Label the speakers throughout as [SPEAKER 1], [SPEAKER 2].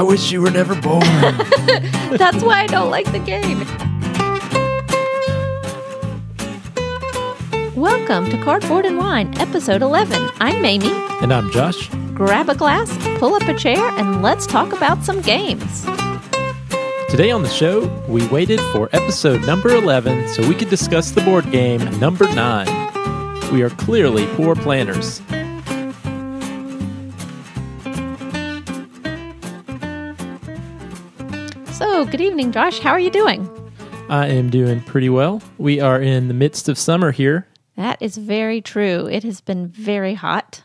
[SPEAKER 1] I wish you were never born.
[SPEAKER 2] That's why I don't like the game. Welcome to Cardboard and Wine, episode 11. I'm Mamie.
[SPEAKER 1] and I'm Josh.
[SPEAKER 2] Grab a glass, pull up a chair, and let's talk about some games.
[SPEAKER 1] Today on the show, we waited for episode number 11 so we could discuss the board game number 9. We are clearly poor planners.
[SPEAKER 2] So, good evening, Josh. How are you doing?
[SPEAKER 1] I am doing pretty well. We are in the midst of summer here.
[SPEAKER 2] That is very true. It has been very hot.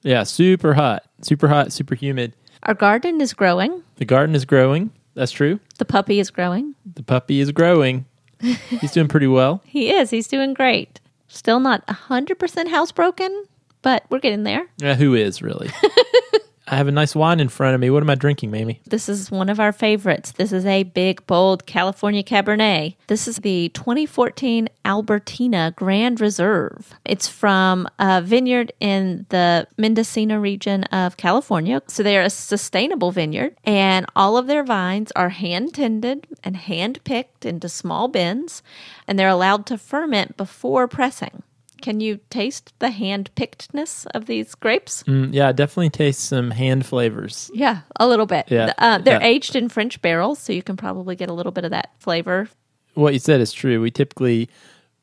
[SPEAKER 1] Yeah, super hot. Super hot, super humid.
[SPEAKER 2] Our garden is growing.
[SPEAKER 1] The garden is growing. That's true.
[SPEAKER 2] The puppy is growing.
[SPEAKER 1] The puppy is growing. He's doing pretty well.
[SPEAKER 2] He is. He's doing great. Still not 100% housebroken, but we're getting there.
[SPEAKER 1] Yeah, who is really? I have a nice wine in front of me. What am I drinking, Mamie?
[SPEAKER 2] This is one of our favorites. This is a big, bold California Cabernet. This is the 2014 Albertina Grand Reserve. It's from a vineyard in the Mendocino region of California. So they are a sustainable vineyard, and all of their vines are hand tended and hand picked into small bins, and they're allowed to ferment before pressing. Can you taste the hand pickedness of these grapes?
[SPEAKER 1] Mm, yeah, definitely taste some hand flavors.
[SPEAKER 2] Yeah, a little bit.
[SPEAKER 1] Yeah,
[SPEAKER 2] Uh, they're
[SPEAKER 1] yeah.
[SPEAKER 2] aged in French barrels, so you can probably get a little bit of that flavor.
[SPEAKER 1] What you said is true. We typically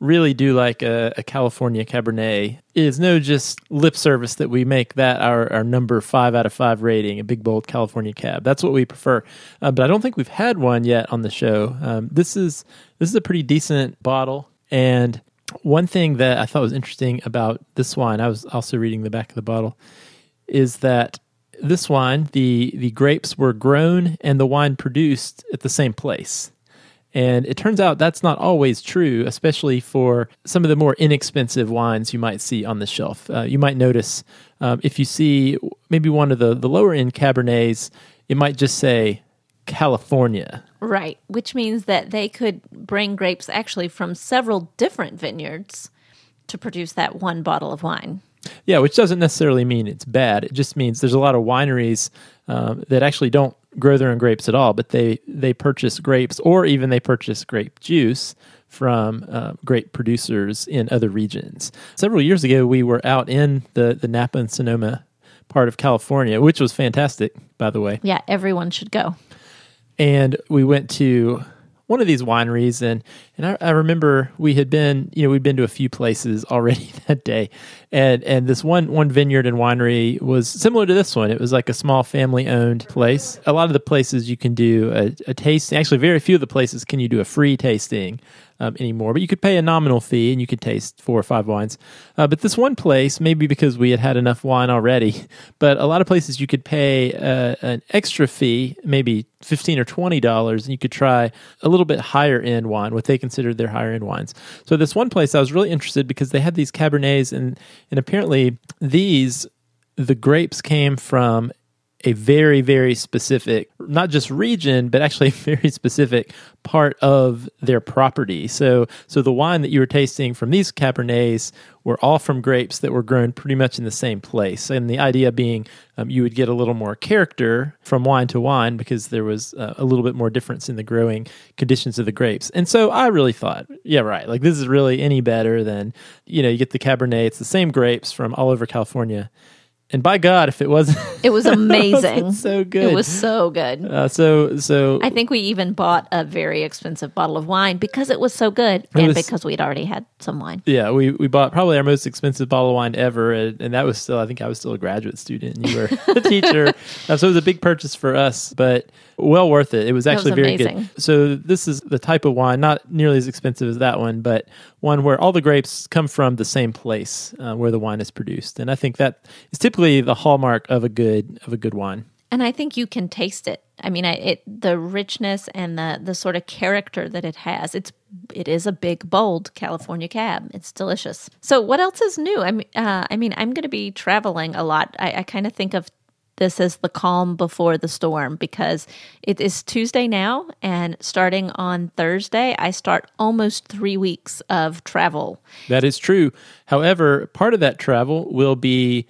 [SPEAKER 1] really do like a, a California Cabernet. It is no just lip service that we make that our, our number five out of five rating, a big bold California Cab. That's what we prefer. Uh, but I don't think we've had one yet on the show. Um, this is this is a pretty decent bottle, and one thing that I thought was interesting about this wine, I was also reading the back of the bottle, is that this wine, the the grapes were grown and the wine produced at the same place. And it turns out that's not always true, especially for some of the more inexpensive wines you might see on the shelf. Uh, you might notice um, if you see maybe one of the, the lower end Cabernets, it might just say California.
[SPEAKER 2] Right, which means that they could bring grapes actually from several different vineyards to produce that one bottle of wine.
[SPEAKER 1] Yeah, which doesn't necessarily mean it's bad. It just means there's a lot of wineries um, that actually don't grow their own grapes at all, but they they purchase grapes or even they purchase grape juice from uh, grape producers in other regions. Several years ago, we were out in the the Napa and Sonoma part of California, which was fantastic, by the way
[SPEAKER 2] Yeah, everyone should go.
[SPEAKER 1] And we went to one of these wineries and and I, I remember we had been you know we'd been to a few places already that day. And and this one one vineyard and winery was similar to this one. It was like a small family owned place. A lot of the places you can do a, a tasting actually very few of the places can you do a free tasting um, anymore. But you could pay a nominal fee and you could taste four or five wines. Uh, but this one place maybe because we had had enough wine already but a lot of places you could pay uh, an extra fee maybe 15 or 20 dollars and you could try a little bit higher end wine what they considered their higher end wines. So this one place i was really interested because they had these cabernets and and apparently these the grapes came from a very very specific not just region but actually a very specific part of their property. So so the wine that you were tasting from these cabernets were all from grapes that were grown pretty much in the same place. And the idea being um, you would get a little more character from wine to wine because there was uh, a little bit more difference in the growing conditions of the grapes. And so i really thought yeah right like this is really any better than you know you get the cabernet it's the same grapes from all over california and by God, if it wasn't,
[SPEAKER 2] It was amazing.
[SPEAKER 1] it's so good.
[SPEAKER 2] It was so good.
[SPEAKER 1] uh, so so.
[SPEAKER 2] I think we even bought a very expensive bottle of wine because it was so good and
[SPEAKER 1] was-
[SPEAKER 2] because we'd already had some wine.
[SPEAKER 1] yeah, we, we bought probably our most expensive bottle of wine ever, and, and that was still I think I was still a graduate student, and you were a teacher, Uh, so it was a big purchase for us, but well worth it. It was actually
[SPEAKER 2] was
[SPEAKER 1] very
[SPEAKER 2] amazing.
[SPEAKER 1] good. So this is the type of wine, not nearly as expensive as that one, but one where all the grapes come from the same place uh, where the wine is produced, and I think that is typically the hallmark of a good of a good wine.
[SPEAKER 2] And I think you can taste it. I mean, I, it the richness and the the sort of character that it has. It's it is a big, bold California cab. It's delicious. So, what else is new? I mean, uh, I mean, I'm going to be traveling a lot. I, I kind of think of this as the calm before the storm because it is Tuesday now, and starting on Thursday, I start almost three weeks of travel.
[SPEAKER 1] That is true. However, part of that travel will be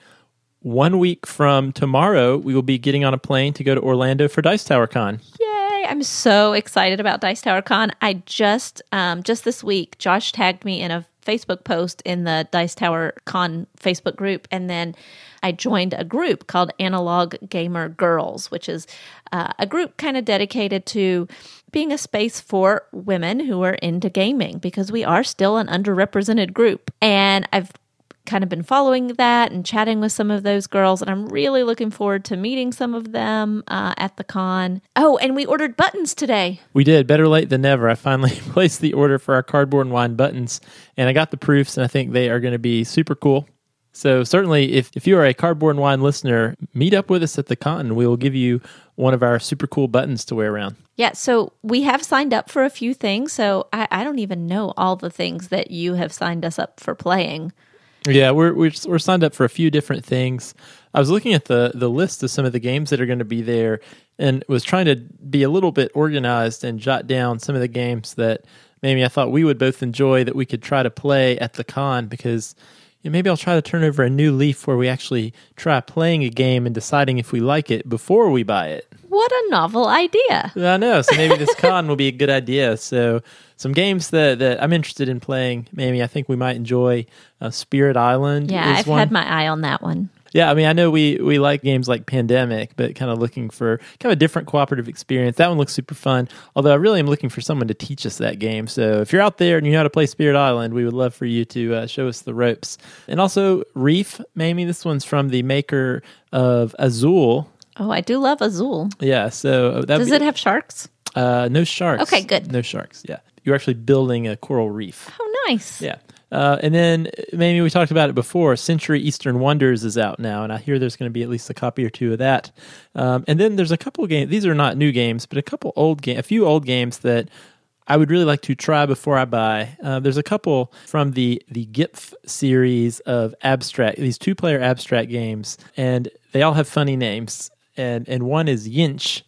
[SPEAKER 1] one week from tomorrow, we will be getting on a plane to go to Orlando for Dice Tower Con.
[SPEAKER 2] Yay! I'm so excited about Dice Tower Con. I just um, just this week, Josh tagged me in a Facebook post in the Dice Tower Con Facebook group, and then I joined a group called Analog Gamer Girls, which is uh, a group kind of dedicated to being a space for women who are into gaming because we are still an underrepresented group. And I've kind of been following that and chatting with some of those girls, and I'm really looking forward to meeting some of them uh, at the con. Oh, and we ordered buttons today.
[SPEAKER 1] We did. Better late than never. I finally placed the order for our cardboard and wine buttons, and I got the proofs, and I think they are going to be super cool. So certainly, if, if you are a cardboard and wine listener, meet up with us at the con. And we will give you one of our super cool buttons to wear around.
[SPEAKER 2] Yeah, so we have signed up for a few things. So I, I don't even know all the things that you have signed us up for playing.
[SPEAKER 1] Yeah, we're, we're we're signed up for a few different things. I was looking at the the list of some of the games that are going to be there, and was trying to be a little bit organized and jot down some of the games that maybe I thought we would both enjoy that we could try to play at the con because maybe I'll try to turn over a new leaf where we actually try playing a game and deciding if we like it before we buy it.
[SPEAKER 2] What a novel idea!
[SPEAKER 1] I know. So maybe this con will be a good idea. So some games that, that I'm interested in playing. Maybe I think we might enjoy uh, Spirit Island.
[SPEAKER 2] Yeah, I've
[SPEAKER 1] one.
[SPEAKER 2] had my eye on that one.
[SPEAKER 1] Yeah, I mean, I know we we like games like Pandemic, but kind of looking for kind of a different cooperative experience. That one looks super fun. Although I really am looking for someone to teach us that game. So if you're out there and you know how to play Spirit Island, we would love for you to uh, show us the ropes. And also Reef, Mamie. this one's from the maker of Azul.
[SPEAKER 2] Oh, I do love Azul.
[SPEAKER 1] Yeah, so that
[SPEAKER 2] Does it have sharks?
[SPEAKER 1] Uh, no sharks.
[SPEAKER 2] Okay, good.
[SPEAKER 1] No sharks. Yeah, you're actually building a coral reef.
[SPEAKER 2] Oh, nice.
[SPEAKER 1] Yeah. Uh, and then maybe we talked about it before. Century Eastern Wonders is out now, and I hear there's going to be at least a copy or two of that. Um, and then there's a couple games. These are not new games, but a couple old game, a few old games that I would really like to try before I buy. Uh, there's a couple from the the GIPF series of abstract, these two player abstract games, and they all have funny names. And and one is YINSH.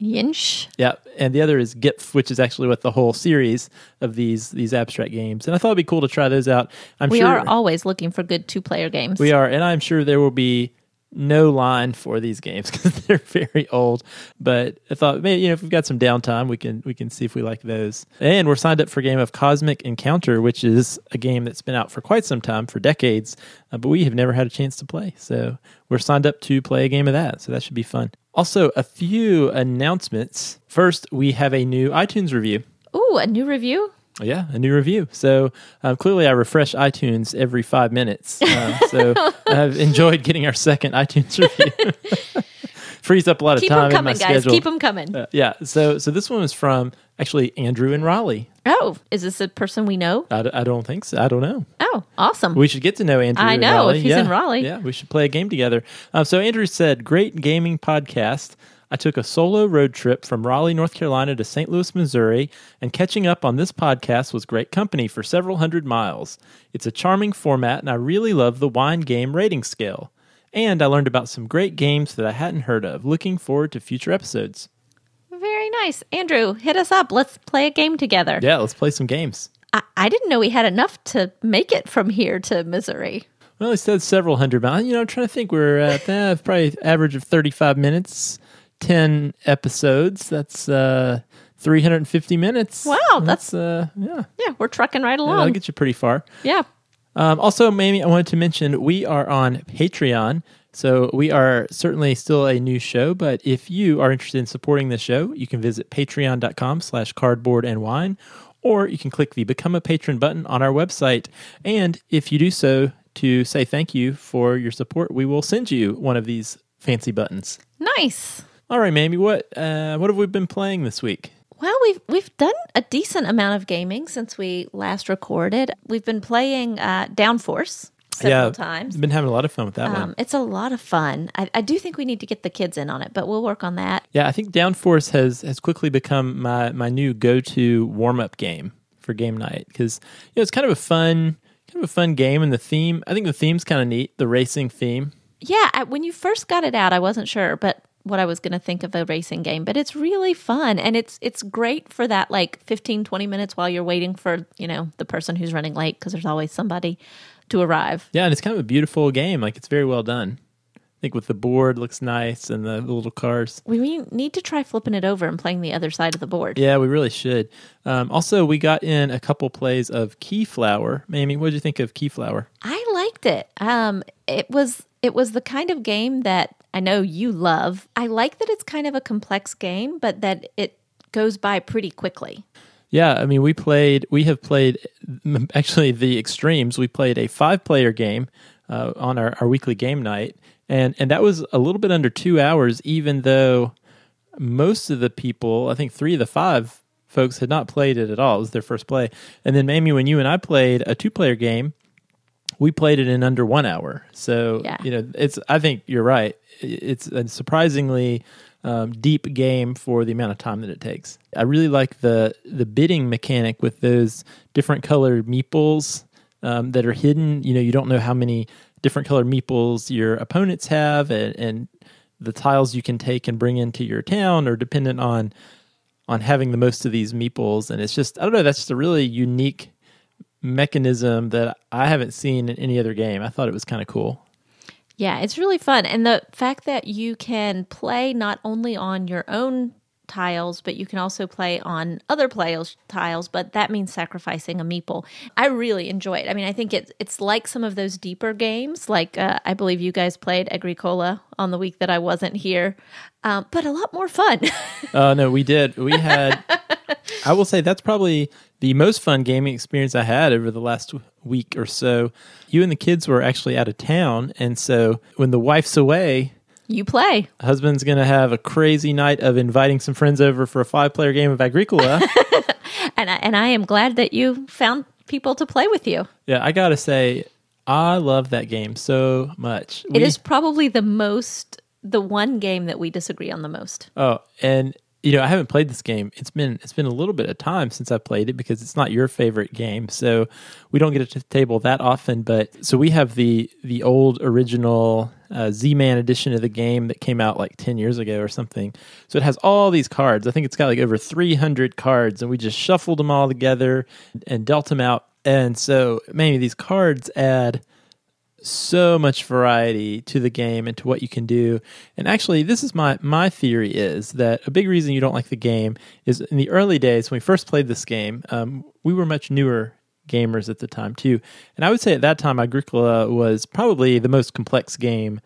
[SPEAKER 2] YINSH.
[SPEAKER 1] Yeah, and the other is GIPF, which is actually what the whole series of these these abstract games. And I thought it'd be cool to try those out. I'm
[SPEAKER 2] We
[SPEAKER 1] sure
[SPEAKER 2] are always looking for good two player games.
[SPEAKER 1] we are, and I'm sure there will be no line for these games because they're very old. But I thought maybe you know if we've got some downtime, we can we can see if we like those. And we're signed up for a game of Cosmic Encounter, which is a game that's been out for quite some time, for decades, uh, but we have never had a chance to play. So we're signed up to play a game of that. So that should be fun. Also, a few announcements. First, we have a new iTunes review.
[SPEAKER 2] Ooh, a new review?
[SPEAKER 1] Yeah, a new review. So um, clearly, I refresh iTunes every five minutes. Um, so I've enjoyed getting our second iTunes review. Frees up a lot of
[SPEAKER 2] Keep
[SPEAKER 1] time
[SPEAKER 2] them
[SPEAKER 1] in my
[SPEAKER 2] coming, guys.
[SPEAKER 1] schedule.
[SPEAKER 2] Keep them coming.
[SPEAKER 1] Uh, yeah. So so this one was from actually Andrew in Raleigh.
[SPEAKER 2] Oh, is this a person we know?
[SPEAKER 1] I, d- I don't think so. I don't know.
[SPEAKER 2] Oh, awesome.
[SPEAKER 1] We should get to know Andrew.
[SPEAKER 2] I know, if
[SPEAKER 1] Raleigh.
[SPEAKER 2] he's
[SPEAKER 1] yeah.
[SPEAKER 2] in Raleigh.
[SPEAKER 1] Yeah, we should play a game together. Um, so Andrew said, "Great gaming podcast." I took a solo road trip from Raleigh, North Carolina to St. Louis, Missouri, and catching up on this podcast was great company for several hundred miles. It's a charming format, and I really love the wine game rating scale. And I learned about some great games that I hadn't heard of. Looking forward to future episodes.
[SPEAKER 2] Very nice. Andrew, hit us up. Let's play a game together.
[SPEAKER 1] Yeah, let's play some games.
[SPEAKER 2] I, I didn't know we had enough to make it from here to Missouri.
[SPEAKER 1] Well, he said several hundred miles. You know, I'm trying to think. We're at uh, probably average of 35 minutes, 10 episodes. That's uh, 350 minutes.
[SPEAKER 2] Wow,
[SPEAKER 1] that's uh, yeah,
[SPEAKER 2] Yeah, we're trucking right along.
[SPEAKER 1] yeah, that'll get you pretty far.
[SPEAKER 2] Yeah.
[SPEAKER 1] Um, also, Mamie, I wanted to mention we are on Patreon. So we are certainly still a new show, but if you are interested in supporting the show, you can visit patreon.com slash cardboard and wine, or you can click the become a patron button on our website. And if you do so to say thank you for your support, we will send you one of these fancy buttons.
[SPEAKER 2] Nice.
[SPEAKER 1] All right, Mamie, what uh, what have we been playing this week?
[SPEAKER 2] Well, we've we've done a decent amount of gaming since we last recorded. We've been playing uh, Downforce several times.
[SPEAKER 1] Been having a lot of fun with that one.
[SPEAKER 2] Um, it's a lot of fun. I, I do think we need to get the kids in on it, but we'll work on that.
[SPEAKER 1] Yeah, I think Downforce has has quickly become my my new go to warm up game for game night because you know it's kind of a fun kind of a fun game and the theme. I think the theme's kind of neat, the racing theme.
[SPEAKER 2] Yeah, I, when you first got it out, I wasn't sure, but what I was going to think of a racing game, but it's really fun and it's it's great for that like 15 20 minutes while you're waiting for, you know, the person who's running late because there's always somebody to arrive.
[SPEAKER 1] Yeah, and it's kind of a beautiful game. Like it's very well done. I think with the board looks nice and the, little cars.
[SPEAKER 2] We need to try flipping it over and playing the other side of the board.
[SPEAKER 1] Yeah, we really should. Um, also, we got in a couple plays of Keyflower. Mamie, what did you think of Keyflower?
[SPEAKER 2] I liked it. Um, it was it was the kind of game that I know you love. I like that it's kind of a complex game, but that it goes by pretty quickly.
[SPEAKER 1] Yeah, I mean, we played. We have played actually the extremes. We played a five-player game uh, on our, our weekly game night, and and that was a little bit under two hours. Even though most of the people, I think three of the five folks, had not played it at all. It was their first play. And then, Mamie, when you and I played a two-player game, we played it in under one hour. So
[SPEAKER 2] Yeah.
[SPEAKER 1] you know, it's. I think you're right. It's a surprisingly um, deep game for the amount of time that it takes. I really like the the bidding mechanic with those different colored meeples um, that are hidden. You know, you don't know how many different colored meeples your opponents have, and, and the tiles you can take and bring into your town are dependent on on having the most of these meeples. And it's just I don't know. That's just a really unique mechanism that I haven't seen in any other game. I thought it was kind of cool.
[SPEAKER 2] Yeah, it's really fun. And the fact that you can play not only on your own tiles, but you can also play on other players' tiles, but that means sacrificing a meeple. I really enjoy it. I mean, I think it's it's like some of those deeper games, like uh, I believe you guys played Agricola on the week that I wasn't here, um, but a lot more fun.
[SPEAKER 1] Uh, no, we did. We had. I will say that's probably the most fun gaming experience I had over the last week or so. You and the kids were actually out of town, and so when the wife's away,
[SPEAKER 2] you play.
[SPEAKER 1] husband's going to have a crazy night of inviting some friends over for a five-player game of Agricola.
[SPEAKER 2] And I, and I am glad that you found people to play with you.
[SPEAKER 1] yeah, I got to say, I love that game so much.
[SPEAKER 2] It
[SPEAKER 1] We-
[SPEAKER 2] is probably the most the one game that we disagree on the most.
[SPEAKER 1] Oh, and you know, I haven't played this game. It's been it's been a little bit of time since I played it because it's not your favorite game. So we don't get it to the table that often. But so we have the the old original uh, Z-Man edition of the game that came out like ten years ago or something. So it has all these cards. I think it's got like over three hundred cards, and we just shuffled them all together and dealt them out. And so, maybe these cards add so much variety to the game and to what you can do. And actually, this is my my theory is that a big reason you don't like the game is in the early days when we first played this game, um, we were much newer gamers at the time too, and I would say at that time Agricola was probably the most complex game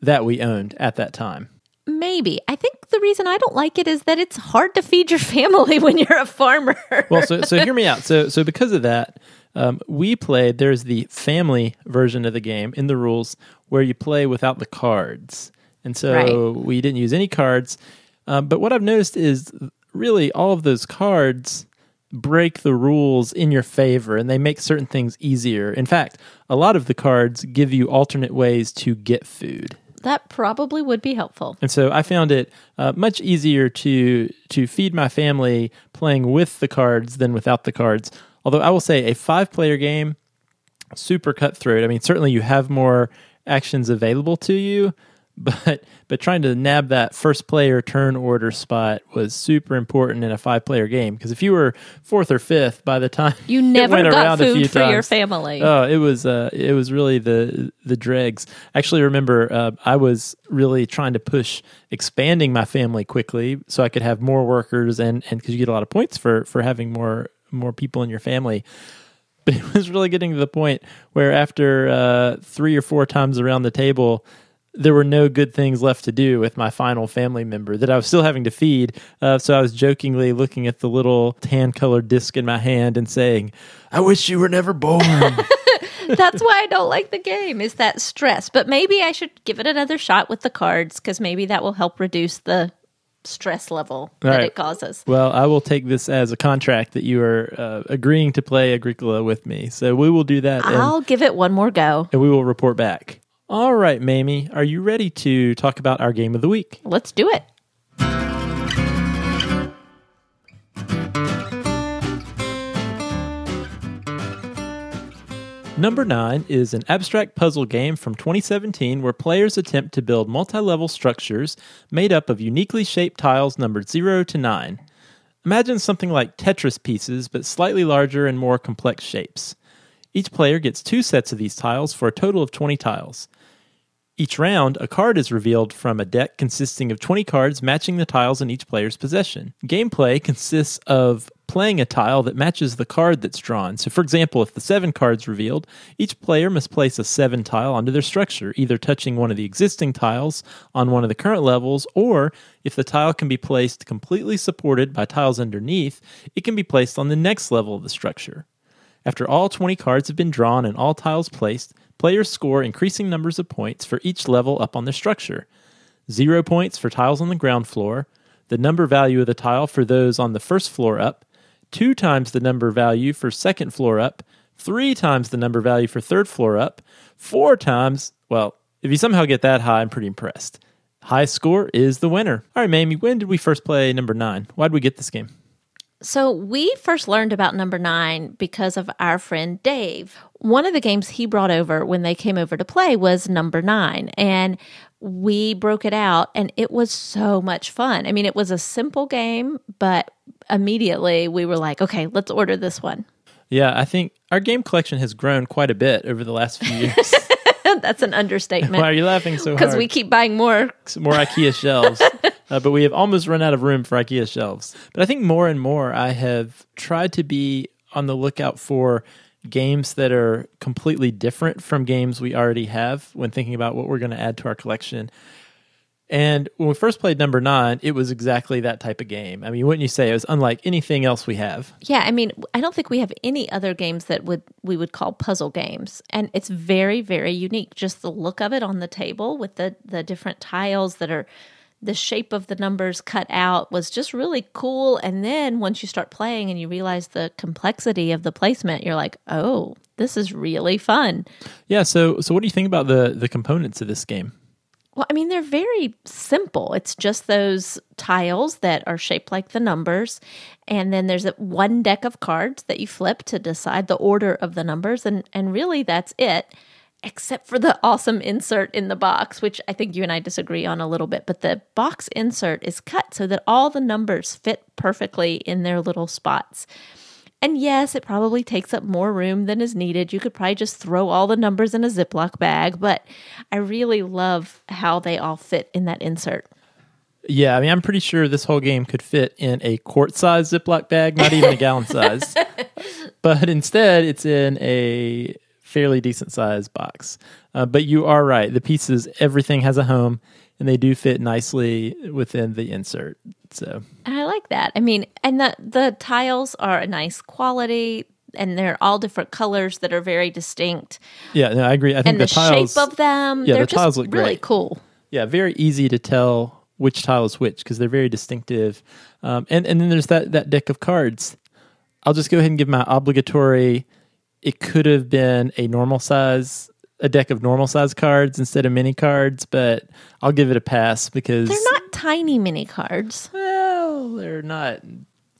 [SPEAKER 1] that we owned at that time.
[SPEAKER 2] Maybe. I think the reason I don't like it is that it's hard to feed your family when you're a farmer.
[SPEAKER 1] well, so so hear me out. So so because of that, um, we played. There's the family version of the game in the rules where you play without the cards, and so
[SPEAKER 2] Right.
[SPEAKER 1] we didn't use any cards. Um, but what I've noticed is really all of those cards break the rules in your favor and they make certain things easier. In fact, a lot of the cards give you alternate ways to get food.
[SPEAKER 2] that probably would be helpful.
[SPEAKER 1] And so I found it uh, much easier to to feed my family playing with the cards than without the cards. Although I will say a five player game, super cutthroat. I mean, certainly you have more actions available to you, but but trying to nab that first player turn order spot was super important in a five player game because if you were fourth or fifth by the time
[SPEAKER 2] You never
[SPEAKER 1] went
[SPEAKER 2] got
[SPEAKER 1] around a few
[SPEAKER 2] food for your family.
[SPEAKER 1] Oh, it was uh, it was really the the dregs. I actually remember uh, I was really trying to push expanding my family quickly so I could have more workers and and because you get a lot of points for for having more more people in your family. But it was really getting to the point where after uh, three or four times around the table. There were no good things left to do with my final family member that I was still having to feed. Uh, so I was jokingly looking at the little tan colored disc in my hand and saying, I wish you were never born.
[SPEAKER 2] That's why I don't like the game is that stress. But maybe I should give it another shot with the cards because maybe that will help reduce the stress level that
[SPEAKER 1] right.
[SPEAKER 2] it causes.
[SPEAKER 1] Well, I will take this as a contract that you are uh, agreeing to play Agricola with me. So we will do that and,
[SPEAKER 2] I'll give it one more go.
[SPEAKER 1] and we will report back. All right, Mamie, are you ready to talk about our game of the week?
[SPEAKER 2] Let's do it.
[SPEAKER 1] Number nine is an abstract puzzle game from 2017 where players attempt to build multi level structures made up of uniquely shaped tiles numbered 0 to 9. Imagine something like Tetris pieces, but slightly larger and more complex shapes. Each player gets two sets of these tiles for a total of 20 tiles. Each round, a card is revealed from a deck consisting of 20 cards matching the tiles in each player's possession. Gameplay consists of playing a tile that matches the card that's drawn. So, for example, if the seven cards revealed, each player must place a seven tile onto their structure, either touching one of the existing tiles on one of the current levels, or if the tile can be placed completely supported by tiles underneath, it can be placed on the next level of the structure. After all 20 cards have been drawn and all tiles placed, players score increasing numbers of points for each level up on their structure. Zero points for tiles on the ground floor, the number value of the tile for those on the first floor up, two times the number value for second floor up, three times the number value for third floor up, four times, well, if you somehow get that high, I'm pretty impressed. High score is the winner. All right, Mamie, when did we first play number nine? Why did we get this game?
[SPEAKER 2] So, we first learned about number nine because of our friend Dave. One of the games he brought over when they came over to play was number nine. And we broke it out, and it was so much fun. I mean, it was a simple game, but immediately we were like, okay, let's order this one.
[SPEAKER 1] Yeah, I think our game collection has grown quite a bit over the last few years.
[SPEAKER 2] That's an understatement.
[SPEAKER 1] Why are you laughing so hard?
[SPEAKER 2] Because we keep buying more.
[SPEAKER 1] more IKEA shelves. Uh, but we have almost run out of room for IKEA shelves. But I think more and more I have tried to be on the lookout for games that are completely different from games we already have when thinking about what we're going to add to our collection. And when we first played number nine, it was exactly that type of game. I mean, wouldn't you say it was unlike anything else we have?
[SPEAKER 2] Yeah, I mean, I don't think we have any other games that would we would call puzzle games, and it's very, very unique. Just the look of it on the table with the the different tiles that are the shape of the numbers cut out was just really cool. And then once you start playing and you realize the complexity of the placement, you're like, oh, this is really fun.
[SPEAKER 1] Yeah. So, so what do you think about the the components of this game?
[SPEAKER 2] Well, I mean, they're very simple. It's just those tiles that are shaped like the numbers. And then there's a, one deck of cards that you flip to decide the order of the numbers. And, and really, that's it, except for the awesome insert in the box, which I think you and I disagree on a little bit. But the box insert is cut so that all the numbers fit perfectly in their little spots. And yes, it probably takes up more room than is needed. You could probably just throw all the numbers in a Ziploc bag, but I really love how they all fit in that insert.
[SPEAKER 1] Yeah, I mean, I'm pretty sure this whole game could fit in a quart size Ziploc bag, not even a gallon size. But instead, it's in a fairly decent size box. Uh, but you are right. The pieces, everything has a home and they do fit nicely within the insert. So
[SPEAKER 2] I like that. I mean, and the the tiles are a nice quality and they're all different colors that are very distinct.
[SPEAKER 1] yeah, no, I agree. I think
[SPEAKER 2] And the,
[SPEAKER 1] the, tiles,
[SPEAKER 2] shape of them,
[SPEAKER 1] Yeah,
[SPEAKER 2] they're
[SPEAKER 1] the tiles look
[SPEAKER 2] really
[SPEAKER 1] great.
[SPEAKER 2] cool.
[SPEAKER 1] yeah, very easy to tell which tile is which because they're very distinctive. Um, and and then there's that that deck of cards. I'll just go ahead and give my obligatory. It could have been a normal size, a deck of normal size cards instead of mini cards, but I'll give it a pass because
[SPEAKER 2] They're not tiny mini cards.
[SPEAKER 1] Well, they're not.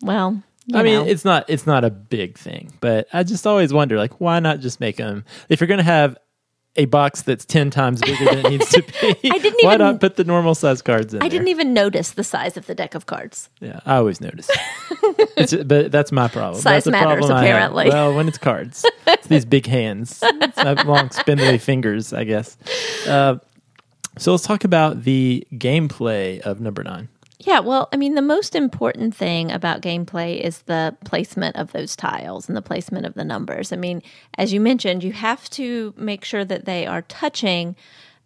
[SPEAKER 2] Well,
[SPEAKER 1] I mean, it's not it's not a big thing, but I just always wonder, like, why not just make them? If you're going to have a box that's ten times bigger than it needs to be,
[SPEAKER 2] I didn't
[SPEAKER 1] why
[SPEAKER 2] even-
[SPEAKER 1] not put the normal size cards in
[SPEAKER 2] I
[SPEAKER 1] there?
[SPEAKER 2] didn't even notice the size of the deck of cards.
[SPEAKER 1] Yeah, I always notice. it's, but that's my problem.
[SPEAKER 2] Size
[SPEAKER 1] that's a
[SPEAKER 2] matters,
[SPEAKER 1] problem
[SPEAKER 2] apparently.
[SPEAKER 1] Well, when it's cards, it's these big hands, it's not long spindly fingers, I guess. Uh, so let's talk about the gameplay of number nine.
[SPEAKER 2] Yeah, well, I mean, the most important thing about gameplay is the placement of those tiles and the placement of the numbers. I mean, as you mentioned, you have to make sure that they are touching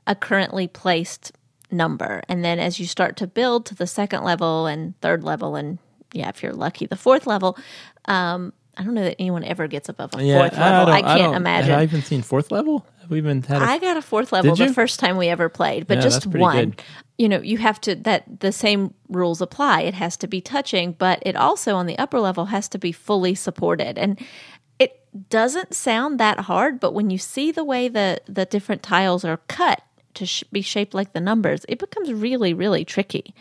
[SPEAKER 2] a currently placed number. And then as you start to build to the second level and third level, and yeah, if you're lucky, the fourth level, um, I don't know that anyone ever gets above a fourth level. I, can't
[SPEAKER 1] don't-
[SPEAKER 2] imagine.
[SPEAKER 1] Have I even seen fourth level? We even had? a
[SPEAKER 2] I got a fourth level the first time we ever played, but
[SPEAKER 1] Yeah,
[SPEAKER 2] just one.
[SPEAKER 1] good.
[SPEAKER 2] You know, you have to that the same rules apply. It has to be touching, but it also on the upper level has to be fully supported. And it doesn't sound that hard, but when you see the way the the different tiles are cut to sh- be shaped like the numbers, it becomes really really tricky.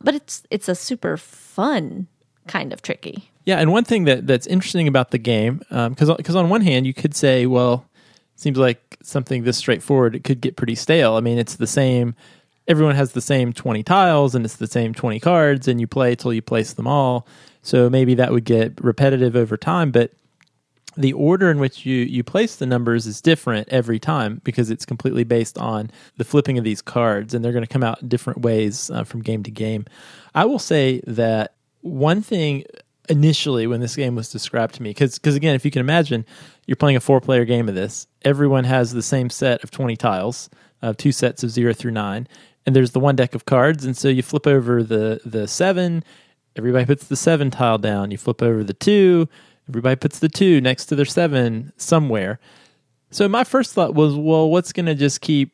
[SPEAKER 2] But it's it's a super fun kind of tricky.
[SPEAKER 1] Yeah, and one thing that that's interesting about the game, um, because because on one hand you could say, well, seems like something this straightforward it could get pretty stale. I mean, it's the same. Everyone has the same twenty tiles, and it's the same twenty cards, and you play till you place them all. So maybe that would get repetitive over time. But the order in which you you place the numbers is different every time because it's completely based on the flipping of these cards and they're going to come out in different ways uh, from game to game i will say that one thing initially when this game was described to me because because again if you can imagine you're playing a four player game of this everyone has the same set of 20 tiles uh, two sets of 0 through 9 and there's the one deck of cards and so you flip over the the 7 everybody puts the 7 tile down you flip over the 2 Everybody puts the two next to their seven somewhere. So my first thought was, well, what's going to just keep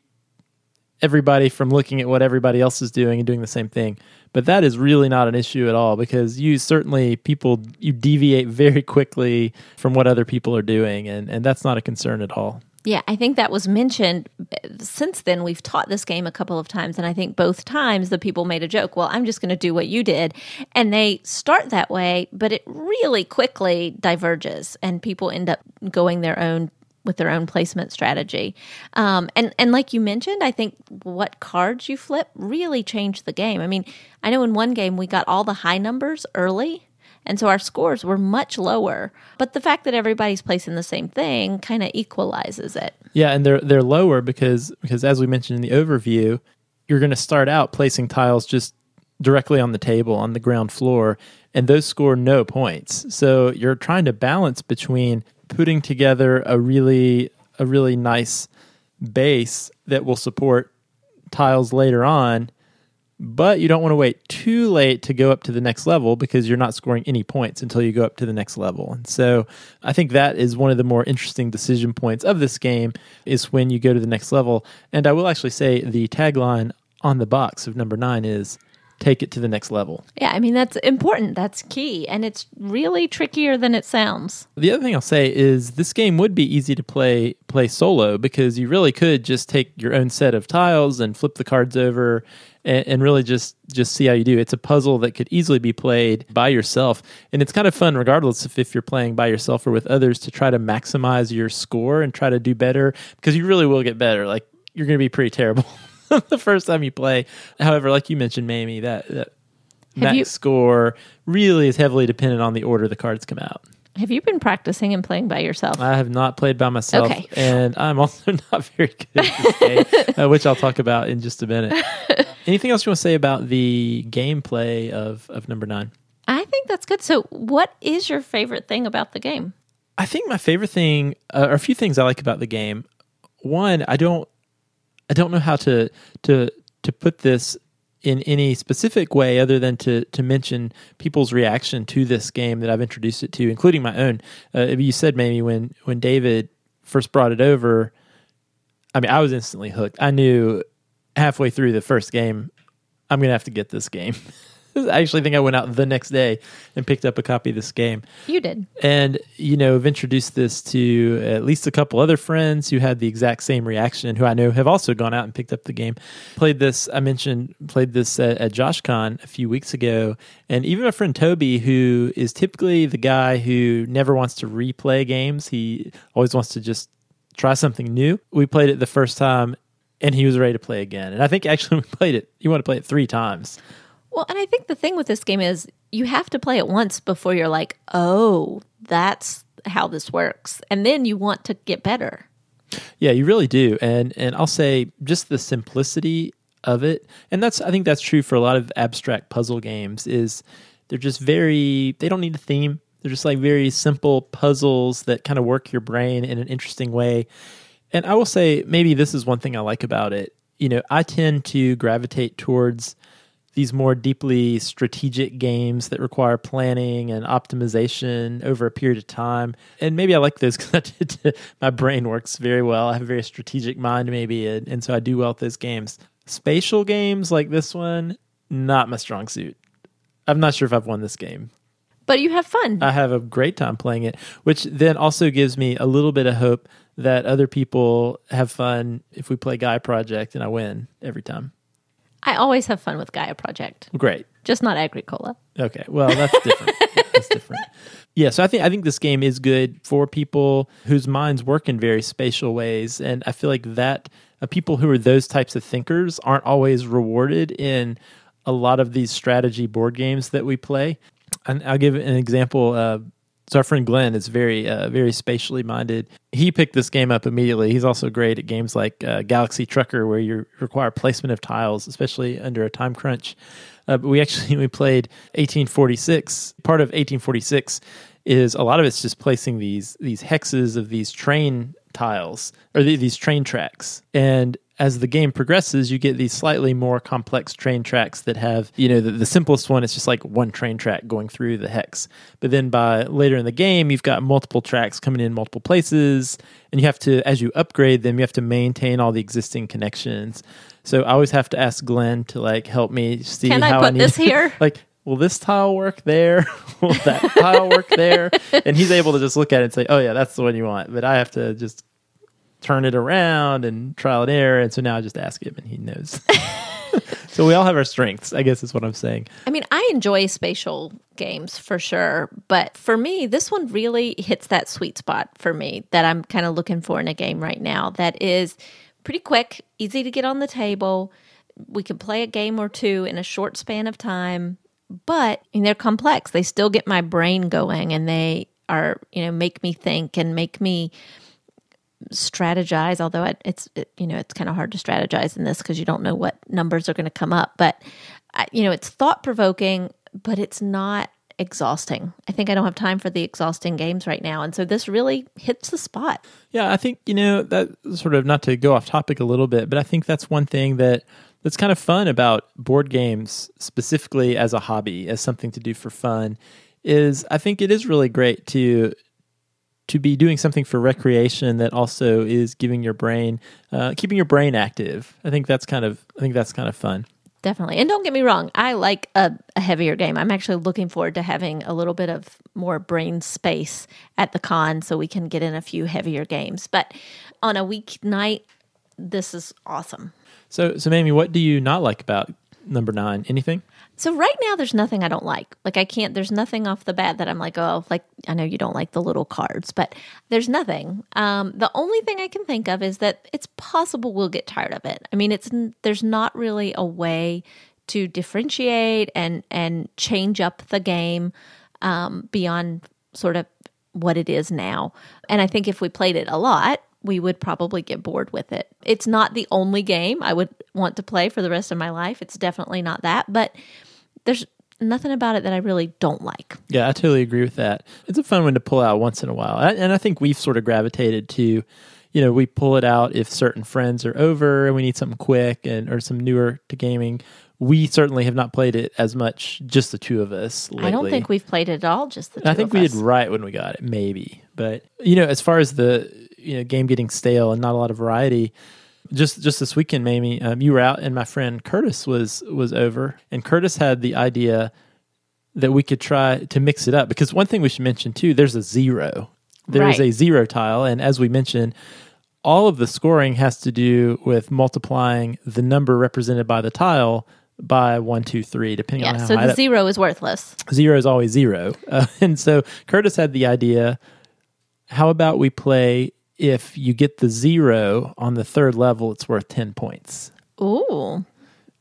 [SPEAKER 1] everybody from looking at what everybody else is doing and doing the same thing? But that is really not an issue at all because you certainly people you deviate very quickly from what other people are doing, and and that's not a concern at all.
[SPEAKER 2] Yeah, I think that was mentioned. Uh, since then, we've taught this game a couple of times, and I think both times the people made a joke. Well, I'm just going to do what you did, and they start that way, but it really quickly diverges, and people end up going their own with their own placement strategy. Um, and and like you mentioned, I think what cards you flip really changed the game. I mean, I know in one game we got all the high numbers early and so our scores were much lower. But the fact that everybody's placing the same thing kind of equalizes it.
[SPEAKER 1] Yeah, and they're they're lower because because as we mentioned in the overview, you're going to start out placing tiles just directly on the table on the ground floor and those score no points. So you're trying to balance between putting together a really a really nice base that will support tiles later on but you don't want to wait too late to go up to the next level because you're not scoring any points until you go up to the next level. And so I think that is one of the more interesting decision points of this game is when you go to the next level. And I will actually say the tagline on the box of number 9 is take it to the next level.
[SPEAKER 2] Yeah, I mean that's important. That's key and it's really trickier than it sounds.
[SPEAKER 1] The other thing I'll say is this game would be easy to play play solo because you really could just take your own set of tiles and flip the cards over and, and really just just see how you do. It's a puzzle that could easily be played by yourself and it's kind of fun regardless of if you're playing by yourself or with others to try to maximize your score and try to do better because you really will get better. Like you're going to be pretty terrible the first time you play. However, like you mentioned, Mamie, that, that max you, score really is heavily dependent on the order the cards come out.
[SPEAKER 2] Have you been practicing and playing by yourself?
[SPEAKER 1] I have not played by myself,
[SPEAKER 2] okay.
[SPEAKER 1] and I'm also not very good at this game, uh, which I'll talk about in just a minute. Anything else you want to say about the gameplay of of number nine?
[SPEAKER 2] I think that's good. So, what is your favorite thing about the game?
[SPEAKER 1] I think my favorite thing, uh, or a few things I like about the game. One, I don't I don't know how to to to put this in any specific way other than to to mention people's reaction to this game that I've introduced it to, including my own. Uh, you said maybe when when David first brought it over, I mean, I was instantly hooked. I knew halfway through the first game, I'm gonna have to get this game. I actually think I went out the next day and picked up a copy of this game.
[SPEAKER 2] You did.
[SPEAKER 1] And, you know, have introduced this to at least a couple other friends who had the exact same reaction, who I know have also gone out and picked up the game. Played this, I mentioned, played this at, at JoshCon a few weeks ago. And even my friend Toby, who is typically the guy who never wants to replay games, he always wants to just try something new. We played it the first time and he was ready to play again. And I think actually we played it, you want to play it three times.
[SPEAKER 2] Well, and I think the thing with this game is you have to play it once before you're like, oh, that's how this works. And then you want to get better.
[SPEAKER 1] Yeah, you really do. And and I'll say just the simplicity of it. And that's I think that's true for a lot of abstract puzzle games is they're just very they don't need a theme. They're just like very simple puzzles that kind of work your brain in an interesting way. And I will say maybe this is one thing I like about it. You know, I tend to gravitate towards these more deeply strategic games that require planning and optimization over a period of time. And maybe I like those because my brain works very well. I have a very strategic mind, maybe, and, and so I do well at those games. Spatial games like this one, not my strong suit. I'm not sure if I've won this game.
[SPEAKER 2] But you have fun.
[SPEAKER 1] I have a great time playing it, which then also gives me a little bit of hope that other people have fun if we play Gaia Project and I win every time.
[SPEAKER 2] I always have fun with Gaia Project.
[SPEAKER 1] Great.
[SPEAKER 2] Just not Agricola.
[SPEAKER 1] Okay. Well, that's different. that's different. Yeah, so I think I think this game is good for people whose minds work in very spatial ways, and I feel like that uh, people who are those types of thinkers aren't always rewarded in a lot of these strategy board games that we play. And I'll give an example. Uh, So our friend Glenn is very, uh, very spatially minded. He picked this game up immediately. He's also great at games like uh, Galaxy Trucker, where you require placement of tiles, especially under a time crunch. Uh, but we actually we played 1846. Part of 1846 is a lot of it's just placing these these hexes of these train tiles or the, these train tracks and as the game progresses, you get these slightly more complex train tracks that have, you know, the, the, simplest one is just like one train track going through the hex. But then by later in the game, you've got multiple tracks coming in multiple places, and you have to, as you upgrade them, you have to maintain all the existing connections. So I always have to ask Glenn to like help me see
[SPEAKER 2] Can
[SPEAKER 1] how
[SPEAKER 2] I put
[SPEAKER 1] I need
[SPEAKER 2] this here.
[SPEAKER 1] like will this tile work there? will that tile work there? And he's able to just look at it and say, oh, yeah, that's the one you want. But I have to just turn it around and trial and error. And so now I just ask him and he knows. so we all have our strengths, I guess is what I'm saying.
[SPEAKER 2] I mean, I enjoy spatial games for sure, but for me, this one really hits that sweet spot for me that I'm kind of looking for in a game right now that is pretty quick, easy to get on the table. We can play a game or two in a short span of time, but they're complex. They still get my brain going and they are, you know, make me think and make me strategize although it, it's it, you know it's kind of hard to strategize in this because you don't know what numbers are going to come up but you know it's thought provoking but it's not exhausting. I think i don't have time for the exhausting games right now and so this really hits the spot.
[SPEAKER 1] Yeah i think you know that sort of not to go off topic a little bit but i think that's one thing that that's kind of fun about board games specifically as a hobby as something to do for fun is i think it is really great to to be doing something for recreation that also is giving your brain, uh, keeping your brain active. I think that's kind of, I think that's kind of fun.
[SPEAKER 2] Definitely. And don't get me wrong, I like a, a, heavier game. I'm actually looking forward to having a little bit of more brain space at the con so we can get in a few heavier games. But on a weeknight, this is awesome.
[SPEAKER 1] So, so Mamie, what do you not like about number nine? Anything?
[SPEAKER 2] So right now there's nothing I don't like. Like I can't there's nothing off the bat that I'm like, oh, like I know you don't like the little cards, but there's nothing. Um the only thing I can think of is that it's possible we'll get tired of it. I mean, it's there's not really a way to differentiate and and change up the game um beyond sort of what it is now. And I think if we played it a lot, we would probably get bored with it. It's not the only game I would want to play for the rest of my life. It's definitely not that, but there's nothing about it that I really don't like.
[SPEAKER 1] Yeah, I totally agree with that. It's a fun one to pull out once in a while. And I think we've sort of gravitated to, you know, we pull it out if certain friends are over and we need something quick and or some newer to gaming. We certainly have not played it as much, just the two of us. Lately.
[SPEAKER 2] I don't think we've played it at all, just the two
[SPEAKER 1] I think we
[SPEAKER 2] us.
[SPEAKER 1] did right when we got it, maybe. But, you know, as far as the, you know, game getting stale and not a lot of variety, just just this weekend, Mamie, um, you were out, and my friend Curtis was was over, and Curtis had the idea that we could try to mix it up because one thing we should mention too, there's a zero. There is
[SPEAKER 2] Right.
[SPEAKER 1] a zero tile, and as we mentioned, all of the scoring has to do with multiplying the number represented by the tile by one, two, three, depending on how high.
[SPEAKER 2] Yeah,
[SPEAKER 1] so the
[SPEAKER 2] zero is worthless.
[SPEAKER 1] zero is always zero. Uh, and so Curtis had the idea how about we play if you get the zero on the third level, it's worth 10 points.
[SPEAKER 2] Ooh,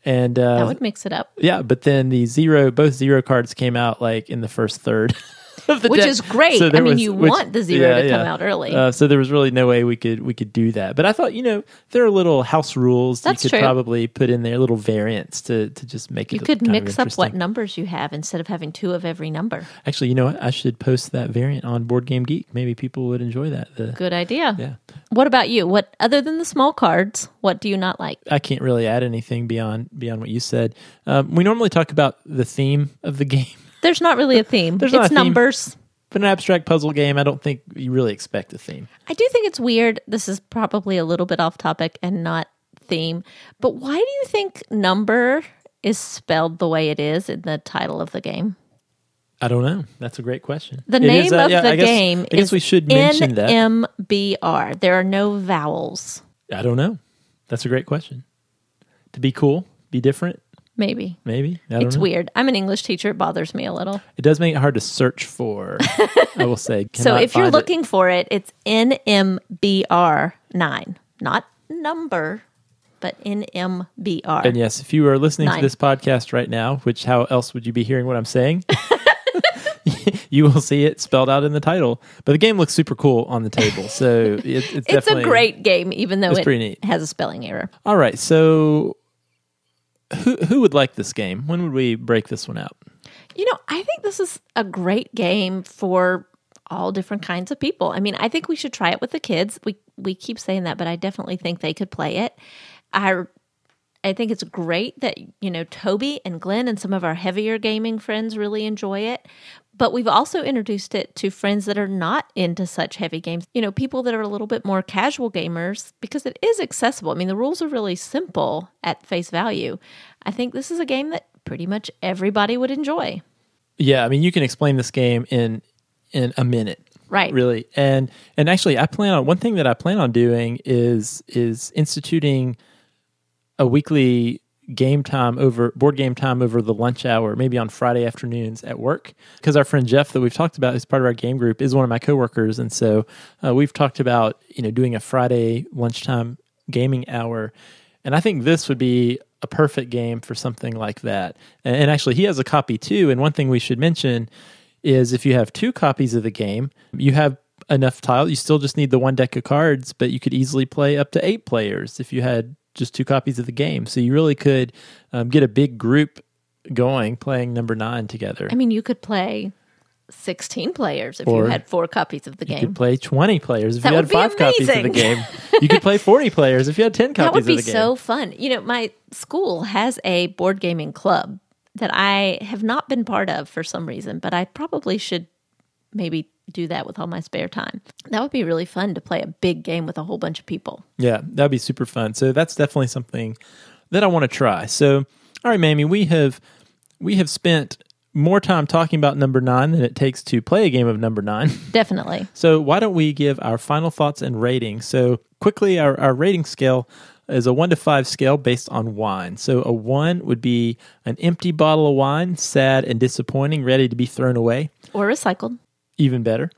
[SPEAKER 1] And uh,
[SPEAKER 2] that would mix it up.
[SPEAKER 1] yeah, but then the zero, both zero cards came out like in the first third. Of the
[SPEAKER 2] Which
[SPEAKER 1] deck.
[SPEAKER 2] is great.
[SPEAKER 1] there
[SPEAKER 2] I mean, you want the zero to come out early.
[SPEAKER 1] Uh, so there was really no way we could we could do that. But I thought, you know, there are little house rules
[SPEAKER 2] That's
[SPEAKER 1] you could
[SPEAKER 2] true.
[SPEAKER 1] probably put in there, little variants to to just make
[SPEAKER 2] You
[SPEAKER 1] it. You could
[SPEAKER 2] mix up what numbers you have instead of having two of every number.
[SPEAKER 1] Actually, you know what? I should post that variant on Board Game Geek. Maybe people would enjoy that. The,
[SPEAKER 2] Good idea.
[SPEAKER 1] yeah.
[SPEAKER 2] What about you? What other than the small cards, what do you not like?
[SPEAKER 1] I can't really add anything beyond beyond what you said. Um, we normally talk about the theme of the game,
[SPEAKER 2] There's not really a theme.
[SPEAKER 1] There's
[SPEAKER 2] it's
[SPEAKER 1] not a theme.
[SPEAKER 2] numbers.
[SPEAKER 1] but an abstract puzzle game, I don't think you really expect a theme.
[SPEAKER 2] I do think it's weird. This is probably a little bit off topic and not theme. But why do you think number is spelled the way it is in the title of the game?
[SPEAKER 1] I don't know. That's a great question.
[SPEAKER 2] The
[SPEAKER 1] It
[SPEAKER 2] name
[SPEAKER 1] is, uh,
[SPEAKER 2] of
[SPEAKER 1] yeah,
[SPEAKER 2] the
[SPEAKER 1] I guess,
[SPEAKER 2] game
[SPEAKER 1] I guess
[SPEAKER 2] is
[SPEAKER 1] we should mention that.
[SPEAKER 2] NMBR. There are no vowels.
[SPEAKER 1] I don't know. That's a great question. To be cool, be different,
[SPEAKER 2] Maybe.
[SPEAKER 1] maybe. I don't
[SPEAKER 2] It's
[SPEAKER 1] know.
[SPEAKER 2] weird. I'm an English teacher. It bothers me a little.
[SPEAKER 1] It does make it hard to search for. I will say.
[SPEAKER 2] So if you're
[SPEAKER 1] find it.
[SPEAKER 2] looking for it, it's NMBR9, not number, but NMBR.
[SPEAKER 1] And yes, if you are listening
[SPEAKER 2] Nine.
[SPEAKER 1] to this podcast right now, which how else would you be hearing what I'm saying? you will see it spelled out in the title. But the game looks super cool on the table. So it, it's,
[SPEAKER 2] It's a great game, even though
[SPEAKER 1] It's
[SPEAKER 2] it
[SPEAKER 1] pretty neat.
[SPEAKER 2] has a spelling error.
[SPEAKER 1] All right. So who who would like this game? When would we break this one out?
[SPEAKER 2] You know, I think this is a great game for all different kinds of people. I mean, I think we should try it with the kids. We we keep saying that, but I definitely think they could play it. I I think it's great that you know Toby and Glenn and some of our heavier gaming friends really enjoy it. But we've also introduced it to friends that are not into such heavy games. You know, people that are a little bit more casual gamers because it is accessible. I mean, the rules are really simple at face value. I think this is a game that pretty much everybody would enjoy.
[SPEAKER 1] Yeah, I mean, you can explain this game in in a minute.
[SPEAKER 2] Right.
[SPEAKER 1] Really. And and actually I plan on one thing that I plan on doing is is instituting a weekly game time over board game time over the lunch hour, maybe on Friday afternoons at work. Because our friend Jeff that we've talked about, who's part of our game group, is one of my coworkers, and so uh, we've talked about you know doing a Friday lunchtime gaming hour, and I think this would be a perfect game for something like that. And, and actually, he has a copy too. And one thing we should mention is if you have two copies of the game, you have enough tile. You still just need the one deck of cards, but you could easily play up to eight players if you had just two copies of the game. So you really could um, get a big group going playing number nine together.
[SPEAKER 2] I mean, you could play 16 players if
[SPEAKER 1] Or
[SPEAKER 2] you had four copies of the game.
[SPEAKER 1] You could play 20 players if
[SPEAKER 2] That
[SPEAKER 1] you had five copies of the game. You could play 40 players if you had 10 copies
[SPEAKER 2] That would be
[SPEAKER 1] of the game.
[SPEAKER 2] so fun. You know, my school has a board gaming club that I have not been part of for some reason, but I probably should maybe do that with all my spare time. That would be really fun to play a big game with a whole bunch of people.
[SPEAKER 1] Yeah, that'd be super fun. So that's definitely something that I want to try. So, all right, Mamie, we have we have spent more time talking about number nine than it takes to play a game of number nine.
[SPEAKER 2] Definitely.
[SPEAKER 1] So why don't we give our final thoughts and rating? So quickly, our, our rating scale is a one to five scale based on wine. So a one would be an empty bottle of wine, sad and disappointing, ready to be thrown away.
[SPEAKER 2] Or recycled.
[SPEAKER 1] Even better.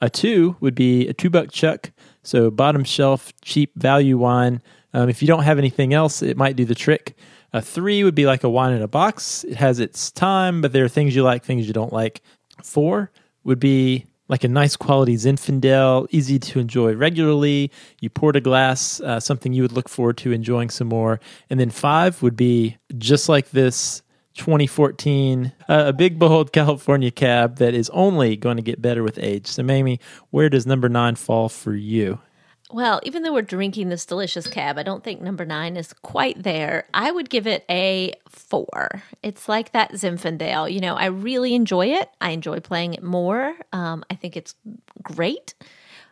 [SPEAKER 1] A two would be a two buck chuck. So bottom shelf, cheap value wine. Um, if you don't have anything else, it might do the trick. A three would be like a wine in a box. It has its time, but there are things you like, things you don't like. Four would be like a nice quality Zinfandel, easy to enjoy regularly. You poured a glass, uh, something you would look forward to enjoying some more. And then five would be just like this 2014, uh, a big bold California cab that is only going to get better with age. So, Mamie, where does number nine fall for you?
[SPEAKER 2] Well, even though we're drinking this delicious cab, I don't think number nine is quite there. I would give it a four. It's like that Zinfandel. You know, I really enjoy it. I enjoy playing it more. Um, I think it's great.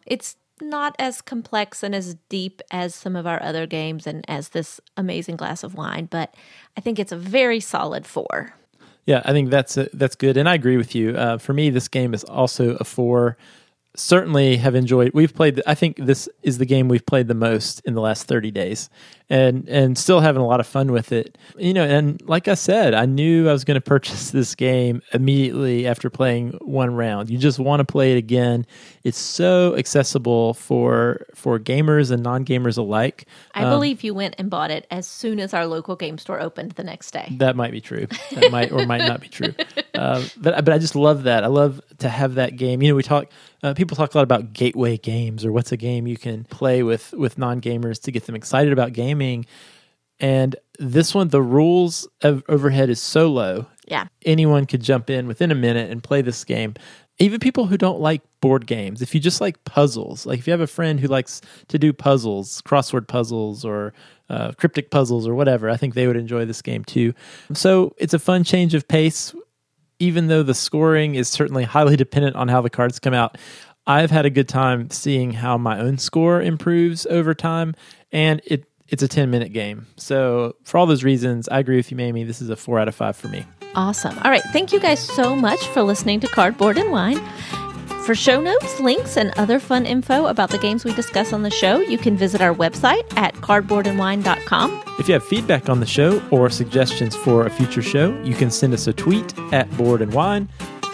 [SPEAKER 2] It's not as complex and as deep as some of our other games and as this amazing glass of wine, but I think it's a very solid four.
[SPEAKER 1] Yeah, I think that's a, that's good, and I agree with you. Uh, for me, this game is also a four. Certainly, have enjoyed. We've played. I think this is the game we've played the most in the last thirty days, and and still having a lot of fun with it. You know, and like I said, I knew I was going to purchase this game immediately after playing one round. You just want to play it again. It's so accessible for for gamers and non gamers alike.
[SPEAKER 2] I believe you went and bought it as soon as our local game store opened the next day.
[SPEAKER 1] That might be true. That might or might not be true. Uh, but but I just love that. I love to have that game. You know, we talk. Uh, people talk a lot about gateway games or what's a game you can play with with non gamers to get them excited about gaming. And this one, the rules of overhead is so low.
[SPEAKER 2] Yeah.
[SPEAKER 1] Anyone could jump in within a minute and play this game. Even people who don't like board games, if you just like puzzles, like if you have a friend who likes to do puzzles, crossword puzzles or uh, cryptic puzzles or whatever, I think they would enjoy this game too. So it's a fun change of pace, even though the scoring is certainly highly dependent on how the cards come out. I've had a good time seeing how my own score improves over time, and it it's a 10 minute game. So, for all those reasons, I agree with you, Mamie. This is a four out of five for me.
[SPEAKER 2] Awesome. All right. Thank you guys so much for listening to Cardboard and Wine. For show notes, links, and other fun info about the games we discuss on the show, you can visit our website at cardboardandwine.com.
[SPEAKER 1] If you have feedback on the show or suggestions for a future show, you can send us a tweet at Board and Wine,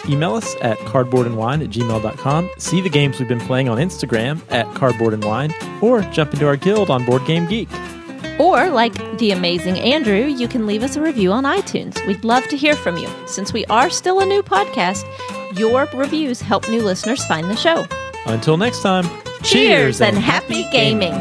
[SPEAKER 1] email us at cardboardandwine at gmail.com, see the games we've been playing on Instagram at Cardboard and Wine, or jump into our guild on Board Game Geek.
[SPEAKER 2] Or, like the amazing Andrew, you can leave us a review on iTunes. We'd love to hear from you. Since we are still a new podcast, your reviews help new listeners find the show.
[SPEAKER 1] Until next time,
[SPEAKER 2] Cheers and happy gaming.